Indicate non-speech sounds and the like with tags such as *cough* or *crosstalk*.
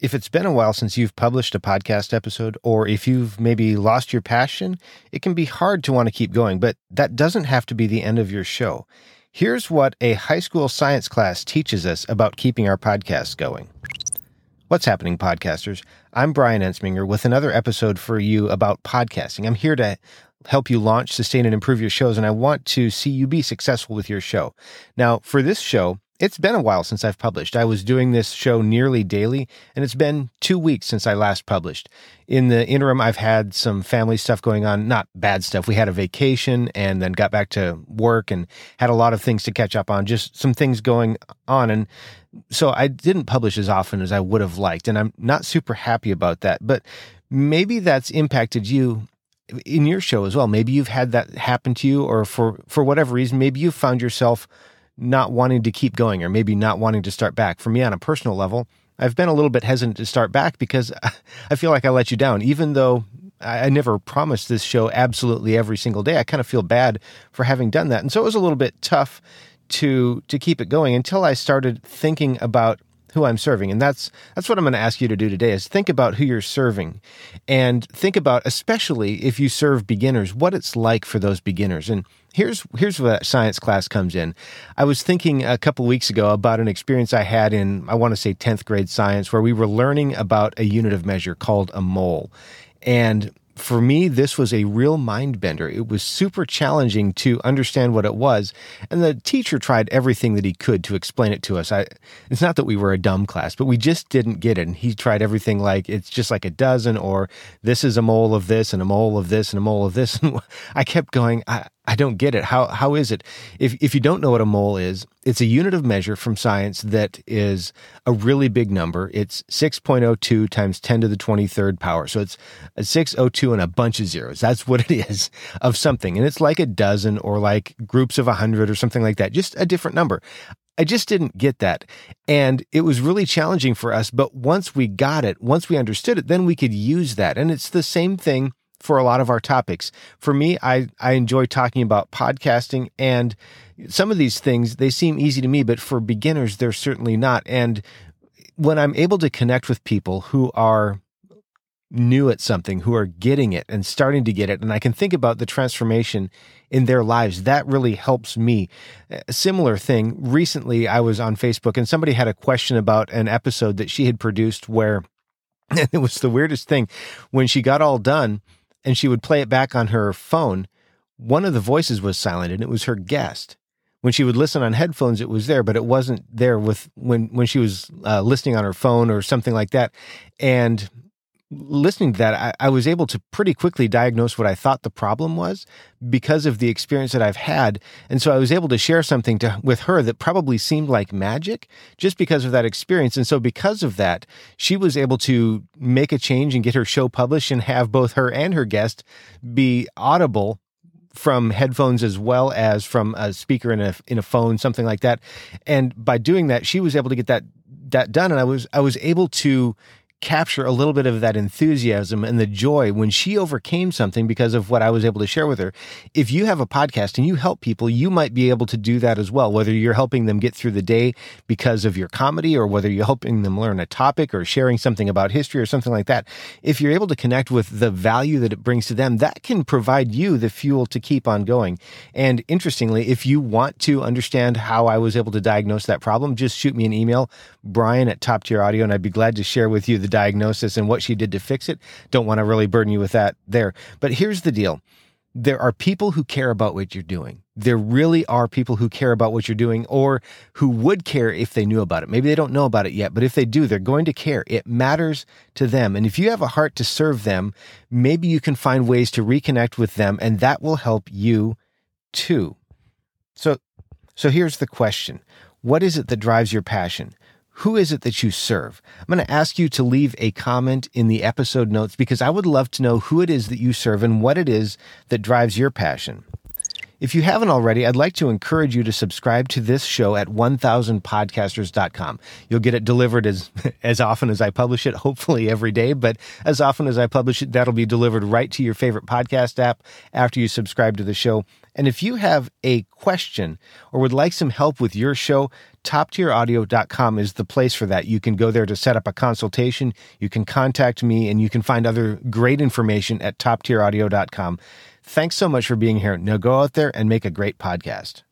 If it's been a while since you've published a podcast episode, or if you've maybe lost your passion, it can be hard to want to keep going, but that doesn't have to be the end of your show. Here's what a high school science class teaches us about keeping our podcasts going. What's happening, podcasters? I'm Brian Ensminger with another episode for you about podcasting. I'm here to help you launch, sustain, and improve your shows, and I want to see you be successful with your show. Now, for this show, it's been a while since I've published. I was doing this show nearly daily, and it's been two weeks since I last published. In the interim, I've had some family stuff going on, not bad stuff. We had a vacation and then got back to work and had a lot of things to catch up on, just some things going on. And so I didn't publish as often as I would have liked, and I'm not super happy about that. But maybe that's impacted you in your show as well. Maybe you've had that happen to you, or for, for whatever reason, maybe you found yourself not wanting to keep going or maybe not wanting to start back. For me, on a personal level, I've been a little bit hesitant to start back because *laughs* I feel like I let you down. Even though I never promised this show absolutely every single day, I kind of feel bad for having done that. And so it was a little bit tough to to keep it going until I started thinking about who I'm serving. And that's that's what I'm going to ask you to do today is think about who you're serving and think about especially if you serve beginners, what it's like for those beginners. And here's here's where that science class comes in. I was thinking a couple weeks ago about an experience I had in I want to say 10th grade science where we were learning about a unit of measure called a mole. And for me, this was a real mind bender. It was super challenging to understand what it was. And the teacher tried everything that he could to explain it to us. I, it's not that we were a dumb class, but we just didn't get it. And he tried everything like it's just like a dozen, or this is a mole of this, and a mole of this, and a mole of this. *laughs* And I kept going, I, I don't get it. How how is it? If if you don't know what a mole is, it's a unit of measure from science that is a really big number. It's 6.02 times 10 to the 23rd power. So it's a 602 and a bunch of zeros. That's what it is *laughs* of something. And it's like a dozen or like groups of 100 or something like that. Just a different number. I just didn't get that. And it was really challenging for us. But once we got it, once we understood it, then we could use that. And it's the same thing for a lot of our topics. For me, I, I enjoy talking about podcasting and some of these things, they seem easy to me, but for beginners, they're certainly not. And when I'm able to connect with people who are new at something, who are getting it and starting to get it, and I can think about the transformation in their lives, that really helps me. A similar thing, recently I was on Facebook and somebody had a question about an episode that she had produced where *laughs* it was the weirdest thing. When she got all done, and she would play it back on her phone, one of the voices was silent and it was her guest. When she would listen on headphones, it was there, but it wasn't there with when when she was uh, listening on her phone or something like that. And listening to that, I, I, was able to pretty quickly diagnose what I thought the problem was because of the experience that I've had. And so I was able to share something to, with her that probably seemed like magic just because of that experience. And so because of that, she was able to make a change and get her show published and have both her and her guest be audible from headphones as well as from a speaker in a in a phone something like that and by doing that she was able to get that that done and I was I was able to capture a little bit of that enthusiasm and the joy when she overcame something because of what I was able to share with her. If you have a podcast and you help people, you might be able to do that as well, whether you're helping them get through the day because of your comedy or whether you're helping them learn a topic or sharing something about history or something like that. If you're able to connect with the value that it brings to them, that can provide you the fuel to keep on going. And interestingly, if you want to understand how I was able to diagnose that problem, just shoot me an email, Brian at Top Tier Audio, and I'd be glad to share with you the diagnosis and what she did to fix it. Don't want to really burden you with that there. But here's the deal there are people who care about what you're doing. There really are people who care about what you're doing or who would care if they knew about it. Maybe they don't know about it yet, but if they do, they're going to care. It matters to them. And if you have a heart to serve them, maybe you can find ways to reconnect with them and that will help you too. So, so here's the question. What is it that drives your passion? Who is it that you serve? I'm going to ask you to leave a comment in the episode notes because I would love to know who it is that you serve and what it is that drives your passion. If you haven't already, I'd like to encourage you to subscribe to this show at 1000podcasters.com. You'll get it delivered as, *laughs* as often as I publish it, hopefully every day, but as often as I publish it, that'll be delivered right to your favorite podcast app after you subscribe to the show. And if you have a question or would like some help with your show, toptieraudio.com is the place for that. You can go there to set up a consultation. You can contact me and you can find other great information at toptieraudio.com. Thanks so much for being here. Now go out there and make a great podcast.